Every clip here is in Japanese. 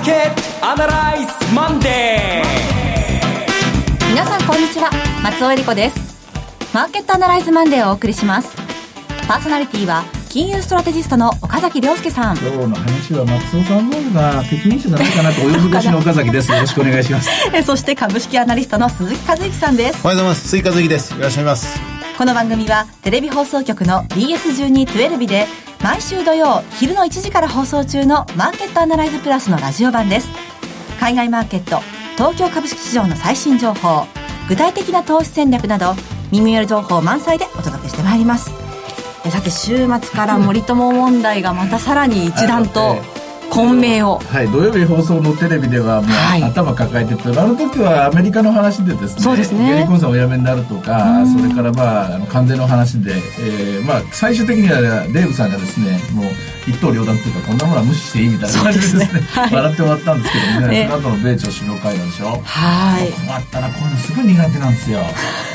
ーケットアナライズマンデー。皆さんこんにちは松尾英里子です。マーケットアナライズマンデーをお送りします。パーソナリティは金融ストラテジストの岡崎良介さん。今日の話は松尾さんの方が適任者じゃないかなとお呼び越しの岡崎です。よろしくお願いします。そして株式アナリストの鈴木一之さんです。おはようございます。鈴木一之です。よろしくお願いします。この番組はテレビ放送局の BS1212 で毎週土曜昼の1時から放送中のマーケットアナライズプラスのラジオ版です。海外マーケット東京株式市場の最新情報具体的な投資戦略など耳寄り情報満載でお届けしてまいります。さて週末から森友問題がまたさらに一段と混迷を。はい土曜日放送のテレビではもう、はい、頭抱えててあの時はアメリカの話でですねそうですね。ゲリコンさんお辞めになるとかそれからまああの関税の話で、えー、まあ最終的にはデーブさんがですねもう一刀両断っていうかこんなものは無視していいみたいな感じでですね、ねはい、笑って終わったんですけどね、その後の米朝首脳会談でしょ。はい。困ったなこういうのすごい苦手なんですよ。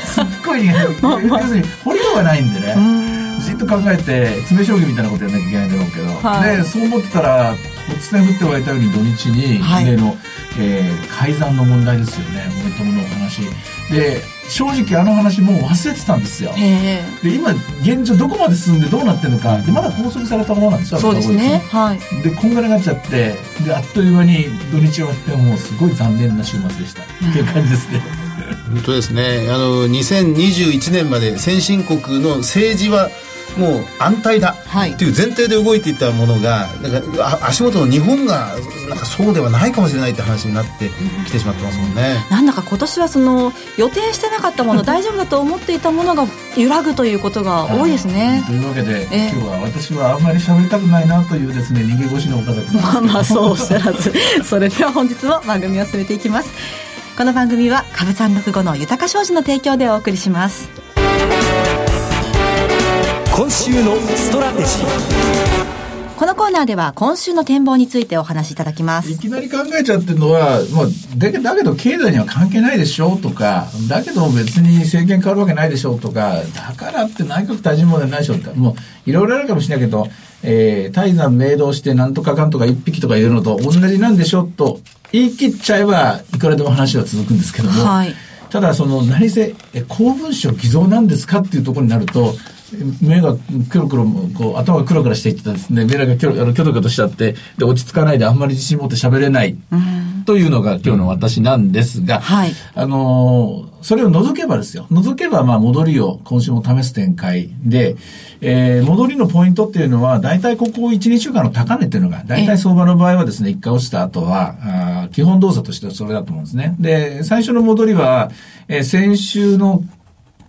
すっごい苦手。要するに掘りようがないんでねじっと考えて詰将棋みたいなことやらなきゃいけないんだろうけど、はい、でそう思ってたら突然降って湧いたように土日に、はい、例の、えー、改ざんの問題ですよね。森友のお話。で正直あの話もう忘れてたんですよ。で今現状どこまで進んでどうなってるのか。でまだ拘束されたままなんですよそうですね。はい。でこんがらがっちゃってであっという間に土日終わってもうすごい残念な週末でした。っていう感じですね。本当ですね。あの2021年まで先進国の政治はもう安泰だっていう前提で動いていたものがなんか足元の日本がなんかそうではないかもしれないって話になってきてしまってますもんね、うん、なんだか今年はその予定してなかったもの 大丈夫だと思っていたものが揺らぐということが多いですね、というわけで、えー、今日は私はあんまり喋りたくないなというですね逃げ腰の岡崎まあまあそうおっしゃらず。それでは本日も番組を進めていきます。この番組は株三六五の豊か商事の提供でお送りします今週のストラテジーこのコーナーでは今週の展望についてお話しいただきます。いきなり考えちゃってるのは、まあ、だけだけど経済には関係ないでしょうとか、だけど別に政権変わるわけないでしょうとか、だからって内閣大臣問題ないでしょうって、もういろいろあるかもしれないけど、えー、大山明動してなんとかかんとか一匹とか言うのと同じなんでしょうと言い切っちゃえば、いくらでも話は続くんですけども、はい、ただその何せ、公文書偽造なんですかっていうところになると、目がくるくるこう頭がクラクラしていってですね。目がキョあのキョトキョトしちゃってで落ち着かないであんまり自信持って喋れない、というのが今日の私なんですが、はい、あのそれを除けばですよ。除けばまあ戻りを今週も試す展開で、えー、戻りのポイントっていうのは大体ここ12週間の高値っていうのが大体相場の場合はですね一回落ちた後はあ基本動作としてはそれだと思うんですね。で最初の戻りは、えー、先週の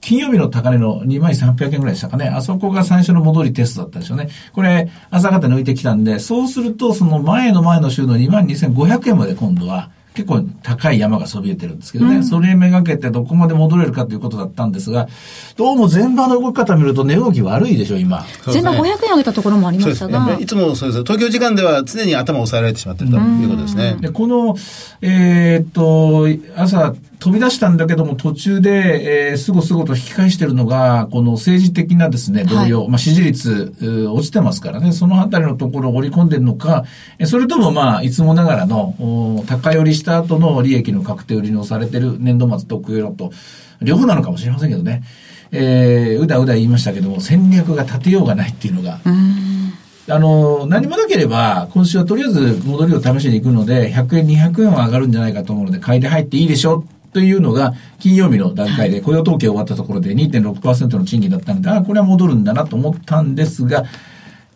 金曜日の高値の2万300円ぐらいでしたかね。あそこが最初の戻りテストだったんでしょうね。これ、朝方抜いてきたんで、そうすると、その前の前の週の2万2500円まで今度は、結構高い山がそびえてるんですけどね、うん、それめがけてどこまで戻れるかということだったんですが、どうも前場の動き方見ると値動き悪いでしょ、今。前場500円上げたところもありましたが。いつもそうです。東京時間では常に頭を押さえられてしまってるということですね。で、この、えー、っと、朝、飛び出したんだけども途中で、えー、すごすごと引き返してるのが、この政治的なですね、動揺、はい、まあ支持率、落ちてますからね、そのあたりのところを織り込んでるのか、それともまあ、いつもながらの、高寄りした後の利益の確定売りのされてる年度末特有と、両方なのかもしれませんけどね。えー、うだうだ言いましたけども、戦略が立てようがないっていうのが、あの、何もなければ、今週はとりあえず戻りを試しに行くので、100円、200円は上がるんじゃないかと思うので、買いで入っていいでしょというのが、金曜日の段階で雇用統計終わったところで2.6%の賃金だったので、ああ、これは戻るんだなと思ったんですが、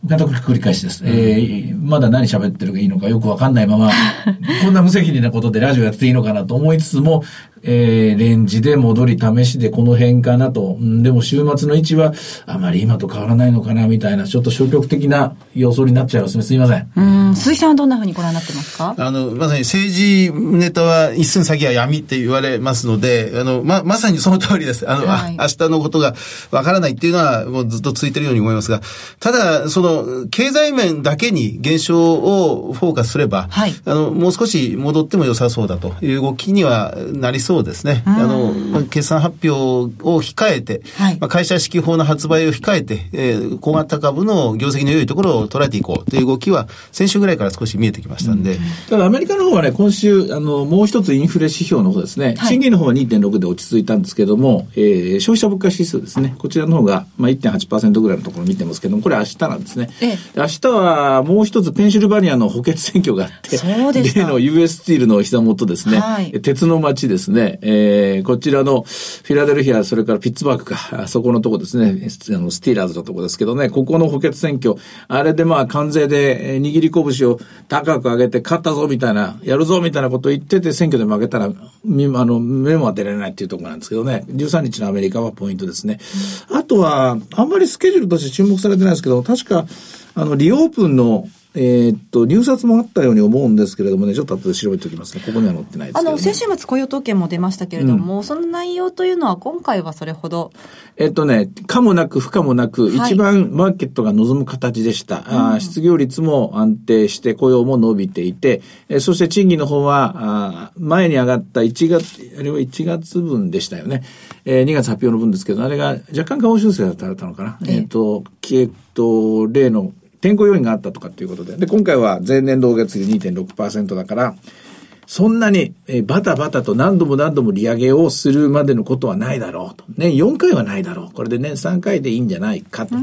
また繰り返しです。えー、まだ何喋ってるかいいのかよくわかんないまま、こんな無責任なことでラジオやっていいのかなと思いつつも、えー、レンジで戻り試しでこの辺かなと。でも週末の位置はあまり今と変わらないのかなみたいな、ちょっと消極的な予想になっちゃいますね。すいません。うん。鈴木さんはどんなふうにご覧になってますか？あの、まさに政治ネタは一寸先は闇って言われますので、あの、ま、まさにその通りです。あの、はい、明日のことがわからないっていうのはもうずっと続いてるように思いますが、ただ、その、の、経済面だけに減少をフォーカスすれば、はい、あの、もう少し戻っても良さそうだという動きにはなりそうですね。あの、決算発表を控えて、はい、まあ、会社指揮法の発売を控えて、えー、小型株の業績の良いところを捉えていこうという動きは、先週ぐらいから少し見えてきましたんで。うん、ただアメリカの方はね、今週、あの、もう一つインフレ指標の方ですね、賃金の方は2.6で落ち着いたんですけども、えー、消費者物価指数ですね、こちらの方が、まあ、1.8%ぐらいのところ見てますけども、これ明日なんですね。ええ、明日はもう一つペンシルバニアの補欠選挙があって、そうで例の US スティールの膝元ですね、はい、鉄の町ですね、えー、こちらのフィラデルフィア、それからピッツバーグか、そこのとこですね、あのスティーラーズのとこですけどね、ここの補欠選挙、あれでまあ関税で握り拳を高く上げて勝ったぞみたいな、やるぞみたいなことを言ってて選挙で負けたら、あの、目も当てられないっていうところなんですけどね、13日のアメリカはポイントですね。あとは、あんまりスケジュールとして注目されてないですけど、確か、あの、リオープンのえー、っと、入札もあったように思うんですけれどもね、ちょっと後で調べておきますね。ここには載ってないですけど、ね、あの、先週末雇用統計も出ましたけれども、うん、その内容というのは今回はそれほど？えっとね、かもなく不可もなく、一番マーケットが望む形でした。あ失業率も安定して雇用も伸びていて、えそして賃金の方は、あ前に上がった1月、あれは1月分でしたよね。えー、2月発表の分ですけど、あれが若干下方修正だったのかな。えっ、と、えっと、例の天候要因があったとかっていうことで。で、今回は前年同月比2.6%だから、そんなに、えバタバタと何度も何度も利上げをするまでのことはないだろうと。年4回はないだろう。これで年3回でいいんじゃないかと。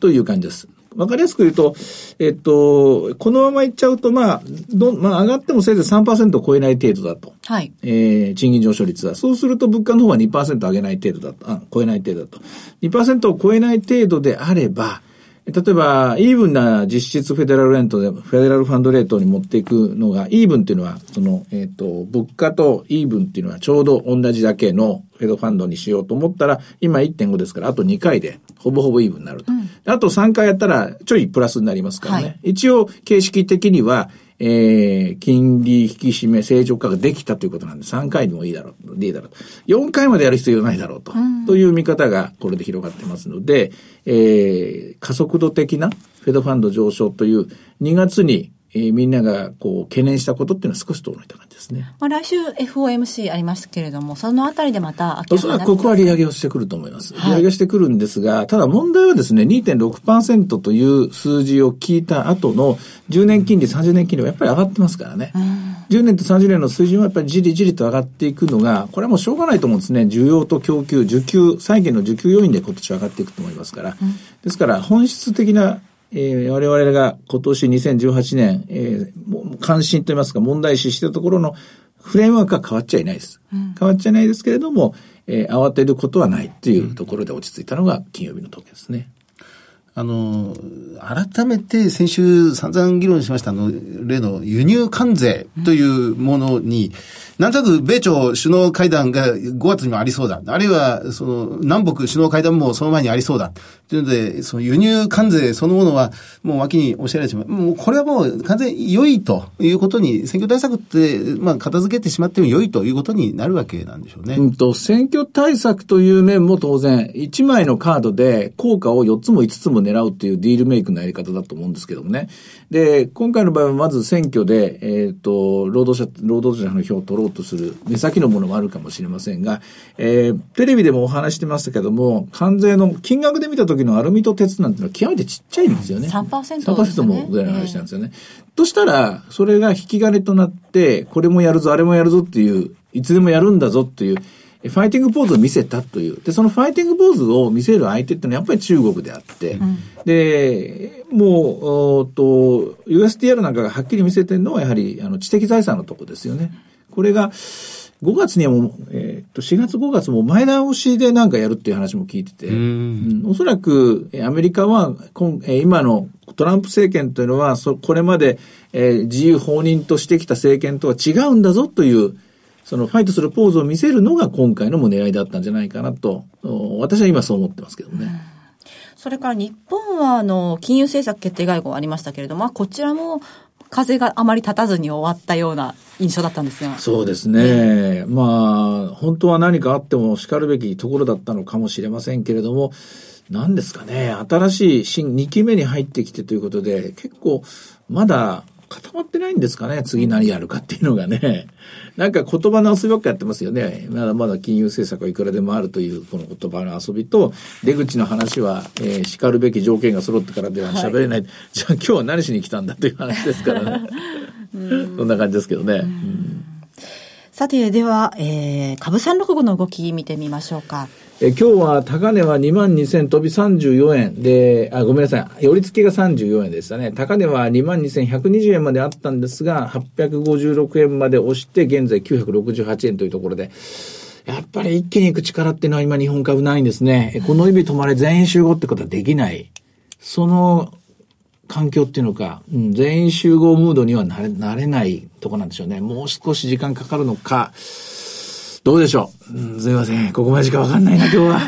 という感じです。わかりやすく言うと、えっと、このままいっちゃうと、まあ、ど、まあ、上がってもせいぜい3%を超えない程度だと。はい。えー、賃金上昇率は。そうすると物価の方は2%上げない程度だと。あ、超えない程度だと。2%を超えない程度であれば、例えば、イーブンな実質 federal rate で、 federal fund rate に持っていくのが、イーブンっていうのは、その、えっ、ー、と、物価とイーブンっていうのはちょうど同じだけの Fed fund にしようと思ったら、今1.5ですから、あと2回で、ほぼほぼイーブンになると。うん、あと3回やったら、ちょいプラスになりますからね。はい、一応、形式的には、えー、金利引き締め正常化ができたということなんで、3回でもいいだろう、いいだろうと。4回までやる必要ないだろうと。うん、という見方がこれで広がってますので、えー、加速度的なフェドファンド上昇という2月にえー、みんながこう懸念したことっていうのは少し遠のいた感じですね。まあ、来週 FOMC ありますけれども、そのあたりでまたおそらくここは利上げをしてくると思います。はい、利上げしてくるんですが、ただ問題はですね、2.6%という数字を聞いた後の10年金利、30年金利はやっぱり上がってますからね。うん、10年と30年の水準はやっぱりじりじりと上がっていくのが、これはもうしょうがないと思うんですね。需要と供給、需給、債券の需給要因で今年は上がっていくと思いますから。うん、ですから本質的なえー、我々が今年2018年、えー、関心といいますか問題視したところのフレームワークは変わっちゃいないです。うん、変わっちゃいないですけれども、えー、慌てることはないというところで落ち着いたのが金曜日の統計ですね。あの、改めて先週散々議論しましたあの、例の輸入関税というものに、なんとなく米朝首脳会談が5月にもありそうだ。あるいは、その、南北首脳会談もその前にありそうだ。というので、その輸入関税そのものは、もう脇におっしゃられてしまう。もうこれはもう完全に良いということに、選挙対策って、まあ、片付けてしまっても良いということになるわけなんでしょうね。うんと、選挙対策という面も当然、1枚のカードで効果を4つも5つも狙うっていうディールメイクのやり方だと思うんですけどもね。で、今回の場合はまず選挙で、えっ、ー、と、労働者、労働者の票を取ろうとする、目先のものもあるかもしれませんが、えー、テレビでもお話してましたけども、関税の金額で見たと時のアルミと鉄なんてのは極めてちっちゃいんですよね。3%, 3%もぐらいの話なんですよね。としたら、それが引き金となって、これもやるぞ、あれもやるぞっていう、いつでもやるんだぞっていう、ファイティングポーズを見せたという。で、そのファイティングポーズを見せる相手ってのはやっぱり中国であって、うん、で、もう、おと、USTR なんかがはっきり見せてるのはやはり、あの、知的財産のとこですよね。これが、5月にはもう、えっ、ー、と、4月5月も前倒しでなんかやるっていう話も聞いてて、うん、おそらくアメリカは今、今のトランプ政権というのは、そこれまで、えー、自由放任としてきた政権とは違うんだぞという、そのファイトするポーズを見せるのが今回のも狙いだったんじゃないかなと、私は今そう思ってますけどね。それから日本はあの金融政策決定外交ありましたけれども、こちらも風があまり立たずに終わったような印象だったんですが。そうですね。まあ、本当は何かあっても叱るべきところだったのかもしれませんけれども、何ですかね、新しい新2期目に入ってきてということで、結構、まだ固まってないんですかね、次何やるかっていうのがね。なんか言葉の遊びばっかやってますよね。まだまだ金融政策はいくらでもあるというこの言葉の遊びと、出口の話は、えー、叱るべき条件が揃ってからでは喋れない。はい、じゃあ今日は何しに来たんだという話ですからね。そんな感じですけどね。うんさて、では、えー、株365の動き見てみましょうか。え今日は高値は2万2000飛び34円で、あ、ごめんなさい。寄り付きが34円でしたね。高値は2万2120円まであったんですが、856円まで押して、現在968円というところで、やっぱり一気に行く力っていうのは今日本株ないんですね。この指止まれ全員集合ってことはできない。その環境っていうのか、うん、全員集合ムードにはなれなれないとこなんでしょうね。もう少し時間かかるのか、どうでしょう、うん、すいません。ここまでしかわかんないな、今日は。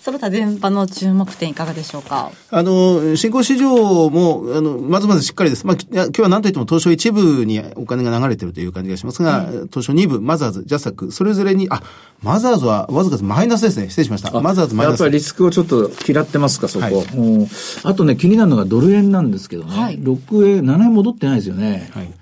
その他全般の注目点いかがでしょうか？あの、新興市場も、あの、まずまずしっかりです。まあ、今日は何といっても東証一部にお金が流れてるという感じがしますが、うん、東証二部、マザーズ、ジャスタック、それぞれに、あ、マザーズはわずかマイナスですね。失礼しました。マザーズマイナス。やっぱりリスクをちょっと嫌ってますか、そこ。はい、あとね、気になるのがドル円なんですけどね。はい、6円、7円戻ってないですよね。はい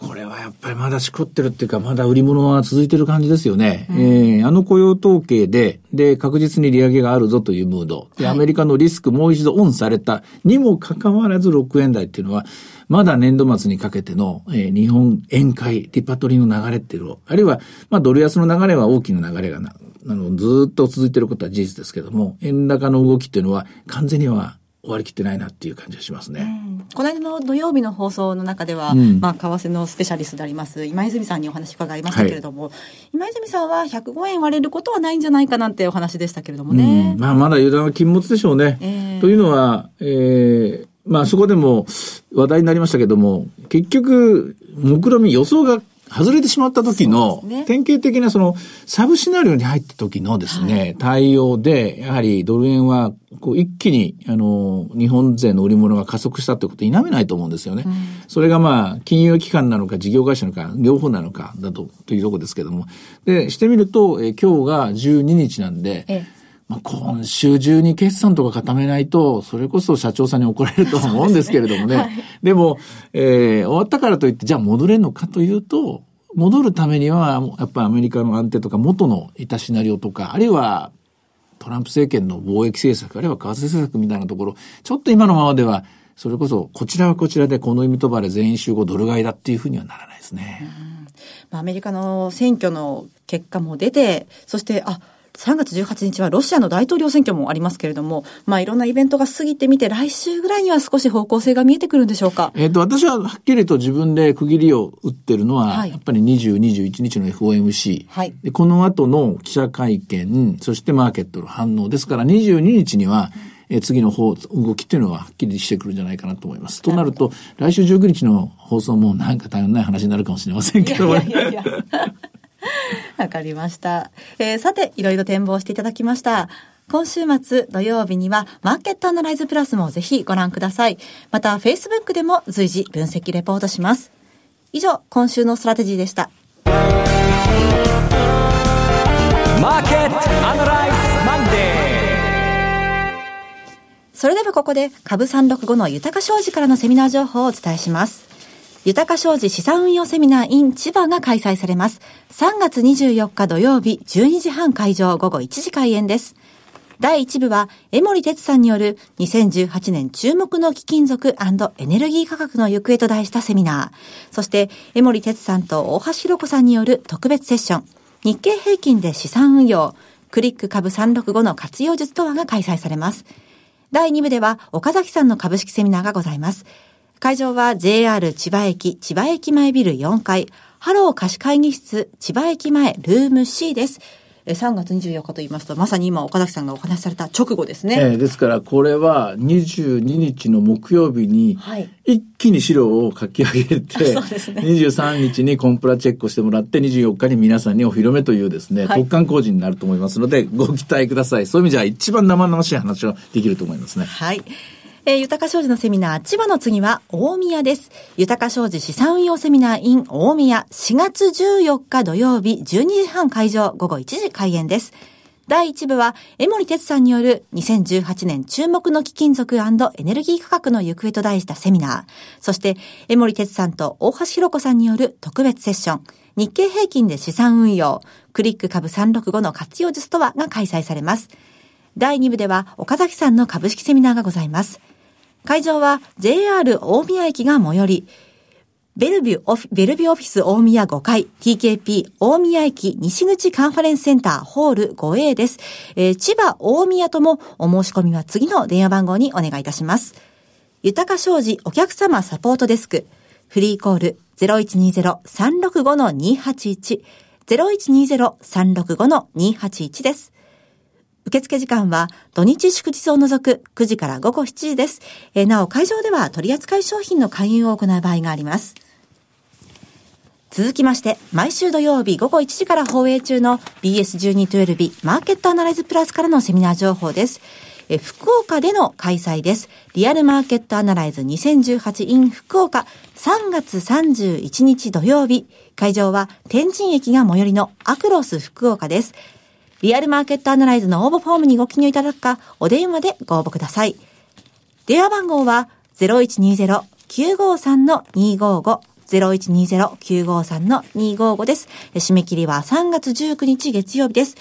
これはやっぱりまだしこってるっていうか、まだ売り物は続いてる感じですよね。うん、えー、あの雇用統計で、で、確実に利上げがあるぞというムード。で、アメリカのリスクもう一度オンされたにもかかわらず6円台っていうのは、まだ年度末にかけての、えー、日本円買い、リパトリの流れっていうのあるいは、まあ、ドル安の流れは大きな流れがな、あの、ずっと続いていることは事実ですけども、円高の動きっていうのは完全には終わりきってないなっていう感じがしますね。うん、この間の土曜日の放送の中では、うん、まあ、為替のスペシャリストであります、今泉さんにお話伺いましたけれども、はい、今泉さんは105円割れることはないんじゃないかなんてお話でしたけれどもね。うん、まあ、まだ油断は禁物でしょうね。えー、というのは、えー、まあ、そこでも話題になりましたけども、結局、目論見予想が外れてしまった時の、典型的なその、サブシナリオに入った時のですね、対応で、やはりドル円は、こう、一気に、あの、日本勢の売り物が加速したということ否めないと思うんですよね。それがまあ、金融機関なのか事業会社なのか、両方なのか、だと、というところですけども。で、してみると、え今日が12日なんで、ええまあ、今週中に決算とか固めないと、それこそ社長さんに怒られると思うんですけれどもね。でねはい、でも、えー、終わったからといって、じゃあ戻れるのかというと、戻るためには、やっぱりアメリカの安定とか、元のいたシナリオとか、あるいはトランプ政権の貿易政策、あるいは為替政策みたいなところ、ちょっと今のままでは、それこそ、こちらはこちらで、この意味とばれ全員集合ドル買いだっていうふうにはならないですね。アメリカの選挙の結果も出て、そして、あ、3月18日はロシアの大統領選挙もありますけれども、まあいろんなイベントが過ぎてみて、来週ぐらいには少し方向性が見えてくるんでしょうか？えっ、と、私ははっきりと自分で区切りを打ってるのは、はい、やっぱり20、21日の FOMC。はい。で、この後の記者会見、そしてマーケットの反応。ですから22日には、え次の方、動きっていうのははっきりしてくるんじゃないかなと思います。となると、来週19日の放送もなんか大変ない話になるかもしれませんけども、ね。いやいやいやわかりました。えー、さて、いろいろ展望していただきました。今週末土曜日にはマーケットアナライズプラスもぜひご覧ください。また、Facebook でも随時分析レポートします。以上、今週のストラテジーでした。マーケットアナライズマンデーそれではここで株365の豊商事からのセミナー情報をお伝えします。豊商事資産運用セミナー in 千葉が開催されます。3月24日土曜日12時半開場午後1時開演です。第1部は、江森哲さんによる2018年注目の貴金属エネルギー価格の行方と題したセミナー。そして、江森哲さんと大橋弘子さんによる特別セッション。日経平均で資産運用。クリック株365の活用術とはが開催されます。第2部では、岡崎さんの株式セミナーがございます。会場は JR 千葉駅千葉駅前ビル4階、ハロー貸し会議室千葉駅前ルーム C です。3月24日と言いますと、まさに今岡崎さんがお話しされた直後ですね。えー、ですからこれは22日の木曜日に、一気に資料を書き上げて、はい、ね、23日にコンプラチェックをしてもらって、24日に皆さんにお披露目というですね、はい、特貫工事になると思いますので、ご期待ください。そういう意味じゃ一番生々しい話をできると思いますね。はい。えー、豊か商事のセミナー、千葉の次は大宮です。豊か商事資産運用セミナー in 大宮、4月14日土曜日12時半会場、午後1時開演です。第1部は、江森哲さんによる2018年注目の貴金属エネルギー価格の行方と題したセミナー。そして、江森哲さんと大橋弘子さんによる特別セッション。日経平均で資産運用。クリック株365の活用術とはが開催されます。第2部では、岡崎さんの株式セミナーがございます。会場は JR 大宮駅が最寄り。ベルビュオフ、ベルビュオフィス大宮5階、TKP 大宮駅西口カンファレンスセンターホール 5A です。えー、千葉大宮ともお申し込みは次の電話番号にお願いいたします。豊か商事お客様サポートデスク、フリーコール0120-365-281、0120-365-281です。受付時間は土日祝日を除く9時から午後7時です。えー、なお会場では取扱い商品の勧誘を行う場合があります。続きまして、毎週土曜日午後1時から放映中の BS1212 マーケットアナライズプラスからのセミナー情報です。え福岡での開催です。リアルマーケットアナライズ 2018in 福岡3月31日土曜日。会場は天神駅が最寄りのアクロス福岡です。リアルマーケットアナライズの応募フォームにご記入いただくか、お電話でご応募ください。電話番号は0120-953-255 0120-953-255です。締め切りは3月19日月曜日です。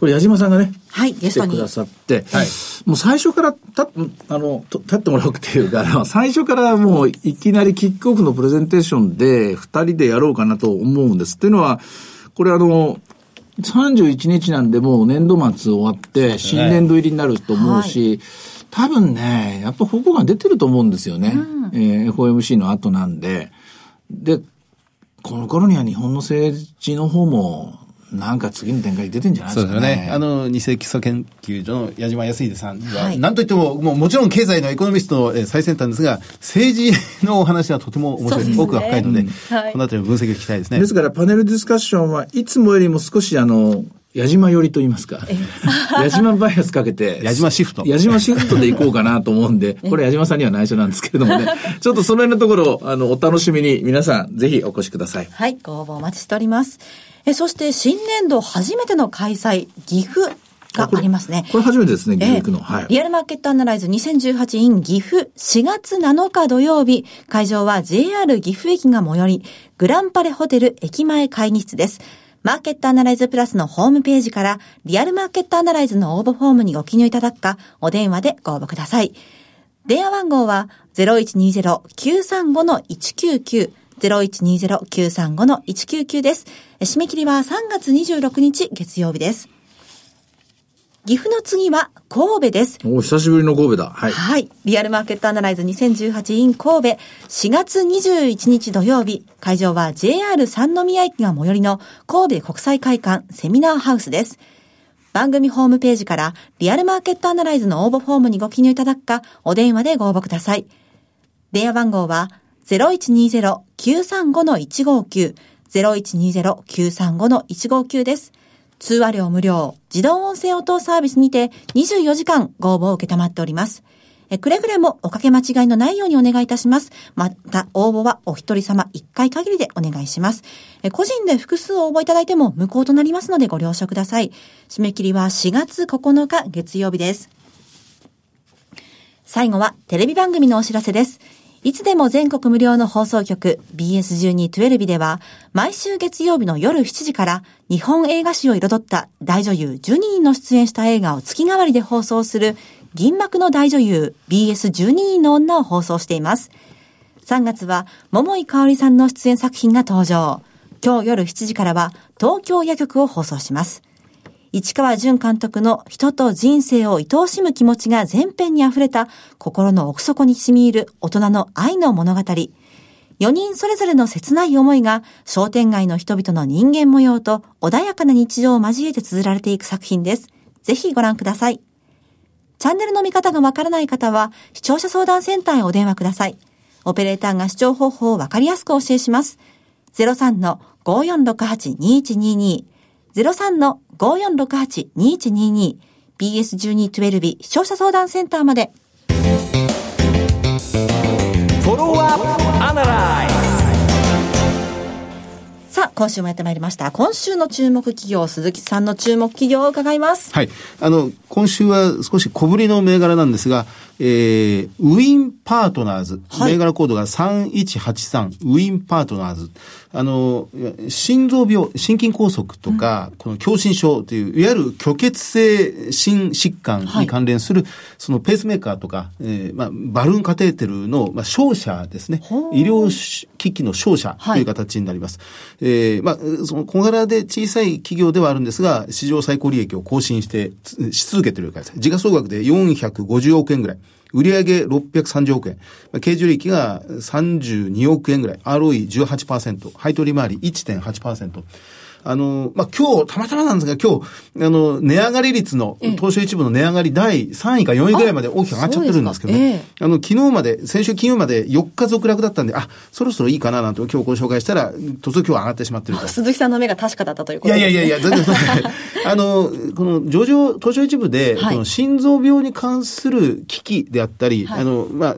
これ矢島さんがね、はい、ゲストに。来てくださって、はい、もう最初からた、あの、立ってもらうっていうか、最初からもういきなりキックオフのプレゼンテーションで二人でやろうかなと思うんです。っていうのは、これあの、31日なんでもう年度末終わって、新年度入りになると思うし、多分ね、やっぱ方向が出てると思うんですよね。うん、えー、FOMC の後なんで。で、この頃には日本の政治の方もなんか次の展開出てんじゃないですかね。そうですよね。あの、二世基礎研究所の矢島康秀さんは、はい、なんといっても、もうもちろん経済のエコノミストの最先端ですが、政治のお話はとても面白い、ね、奥が深いので、うんはい、このあたりの分析を聞きたいですね。ですから、パネルディスカッションはいつもよりも少しあの、矢島寄りと言いますか。矢島バイアスかけて。矢島シフト。矢島シフトで行こうかなと思うんで、これ矢島さんには内緒なんですけれどもね。ちょっとその辺のところ、あの、お楽しみに皆さんぜひお越しください。はい、ご応募お待ちしております。えそして新年度初めての開催、岐阜がありますね。これ初めてですね、岐阜の。はい。リアルマーケットアナライズ 2018in 岐阜4月7日土曜日、会場は JR 岐阜駅が最寄り、グランパレホテル駅前会議室です。マーケットアナライズプラスのホームページから、リアルマーケットアナライズの応募フォームにご記入いただくか、お電話でご応募ください。電話番号は0120-935-199 0120-935-199です。締め切りは3月26日月曜日です。岐阜の次は神戸です。お久しぶりの神戸だ。はい。はい。リアルマーケットアナライズ 2018in 神戸4月21日土曜日。会場は JR 三宮駅が最寄りの神戸国際会館セミナーハウスです。番組ホームページからリアルマーケットアナライズの応募フォームにご記入いただくか、お電話でご応募ください。電話番号は0120-935-159 0120-935-159です。通話料無料、自動音声応答サービスにて24時間ご応募を受けたまっております。えくれぐれもおかけ間違いのないようにお願いいたします。また、応募はお一人様一回限りでお願いします。え個人で複数応募いただいても無効となりますのでご了承ください。締め切りは4月9日月曜日です。最後はテレビ番組のお知らせです。いつでも全国無料の放送局 BS1212 では毎週月曜日の夜7時から日本映画史を彩った大女優12人の出演した映画を月替わりで放送する銀幕の大女優 BS12 人の女を放送しています。3月は桃井かおりさんの出演作品が登場。今日夜7時からは東京夜局を放送します。市川淳監督の人と人生を愛おしむ気持ちが全編に溢れた心の奥底に染み入る大人の愛の物語。4人それぞれの切ない思いが商店街の人々の人間模様と穏やかな日常を交えて綴られていく作品です。ぜひご覧ください。チャンネルの見方がわからない方は視聴者相談センターへお電話ください。オペレーターが視聴方法をわかりやすくお教えします。03-5468-2122-03- 03-5468-2122 BS1212 視聴者相談センターまで。さあ、今今週もやってまいりました。今週の注目企業、鈴木さんの注目企業を伺います。はい。あの、今週は少し小ぶりの銘柄なんですが、えー、ウィンパートナーズ。はい、銘柄コードが3183、ウィンパートナーズ。あの、心臓病、心筋梗塞とか、うん、この狭心症という、いわゆる虚血性心疾患に関連する、はい、そのペースメーカーとか、えー、まあ、バルーンカテーテルの、まあ、商社ですね。医療機器の商社という形になります。はい、えー、まあ、その小柄で小さい企業ではあるんですが、史上最高利益を更新してし続けている会社。時価総額で450億円ぐらい。売上630億円。経常利益が32億円ぐらい。ROE18%。配当利回り1.8%。あの、まあ、今日、たまたまなんですが、今日、あの、値上がり率の、東証一部の値上がり第3位か4位ぐらいまで大きく上がっちゃってるんですけどね。あの、昨日まで、先週金曜まで4日続落だったんで、あ、そろそろいいかななんて今日ご紹介したら、突然今日上がってしまってると。鈴木さんの目が確かだったということです、ね、いやいやいや、全然 あの、この上場、東証一部で、この心臓病に関する機器であったり、はい、あの、まあ、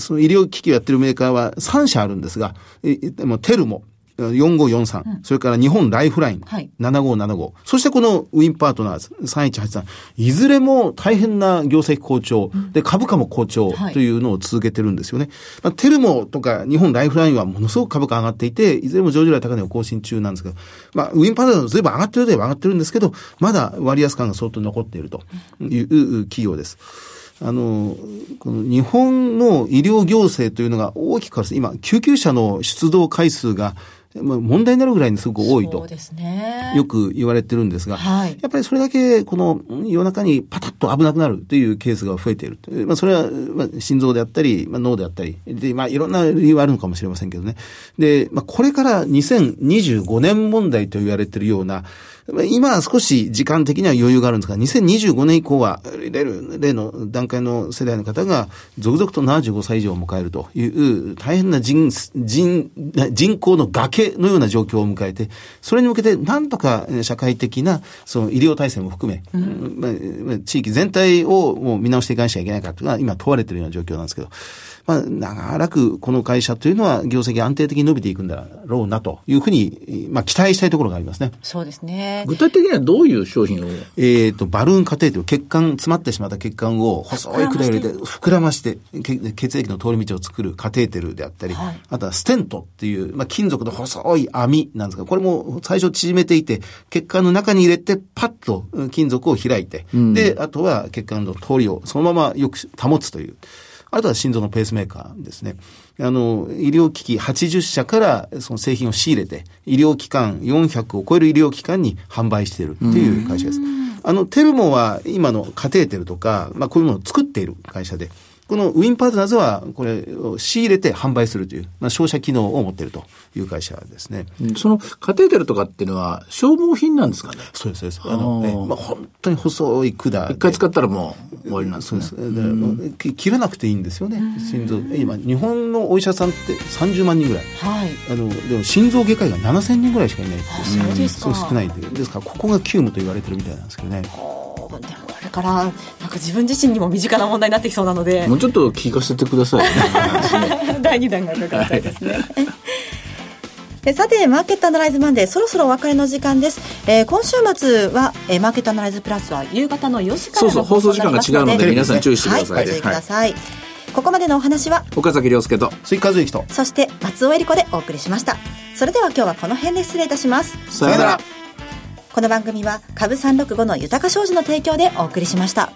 その医療機器をやってるメーカーは3社あるんですが、え、もテルモ、4543、うん、それから日本ライフライン、はい、7575、そしてこのウィンパートナーズ3183、いずれも大変な業績好調、うん、で、株価も好調というのを続けてるんですよね。まあ、テルモとか日本ライフラインはものすごく株価上がっていて、いずれも上場来高値を更新中なんですけど、まあ、ウィンパートナーズずいぶん上がってるでは上がってるんですけど、まだ割安感が相当残っているという企業です。あの、この日本の医療行政というのが大きく変わる今、救急車の出動回数がまあ、問題になるぐらいにすごく多いと、ね、よく言われてるんですが、はい、やっぱりそれだけこの夜中にパタッと危なくなるというケースが増えている。まあ、それは、まあ、心臓であったり、まあ、脳であったり、で、まあ、いろんな理由はあるのかもしれませんけどね。で、まあ、これから2025年問題と言われているような、今は少し時間的には余裕があるんですが、2025年以降は、例例の段階の世代の方が続々と75歳以上を迎えるという大変な人、人、人口の崖のような状況を迎えて、それに向けてなんとか社会的なその医療体制も含め、うん、まあ、地域全体をもう見直していかなきゃいけないかというのは今問われているような状況なんですけど、まあ、長らくこの会社というのは業績安定的に伸びていくんだろうなというふうに、まあ、期待したいところがありますね。そうですね。具体的にはどういう商品を？えっ、ー、と、バルーンカテーテル、血管、詰まってしまった血管を細い管入れて、膨らまして、血液の通り道を作るカテーテルであったり、はい、あとはステントっていう、まあ、金属の細い網なんですが、これも最初縮めていて、血管の中に入れて、パッと金属を開いて、うん、で、あとは血管の通りをそのままよく保つという。あとは心臓のペースメーカーですね。あの、医療機器80社からその製品を仕入れて、医療機関400を超える医療機関に販売しているっていう会社です。あの、テルモは今のカテーテルとか、まあこういうものを作っている会社で、このウィンパートナーズは、これを仕入れて販売するという、まあ、商社機能を持っているという会社ですね。そのカテーテルとかっていうのは消耗品なんですかね？そうです、そうです。あの、ね、まあ、本当に細い管。一回使ったらもう終わりなんですね。そうです。で切らなくていいんですよね。心臓。今、日本のお医者さんって30万人ぐらい。はい。あの、でも心臓外科医が7000人ぐらいしかいないそうですか。少ないんで。ですから、ここが急務と言われてるみたいなんですけどね。れからなんか自分自身にも身近な問題になってきそうなので。もうちょっと聞かせてください、ね、第2弾がかかったいですね、はい、さてマーケットアナライズマンデーそろそろお別れの時間です、えー、今週末は、えー、マーケットアナライズプラスは夕方の4時からの放送時間が違うので皆さん注意してください、はい、ご注意ください、ここまでのお話は？岡崎亮介と追加随とそして松尾恵理子でお送りしました。それでは今日はこの辺で失礼いたします。さよならこの番組は株365の豊か商事の提供でお送りしました。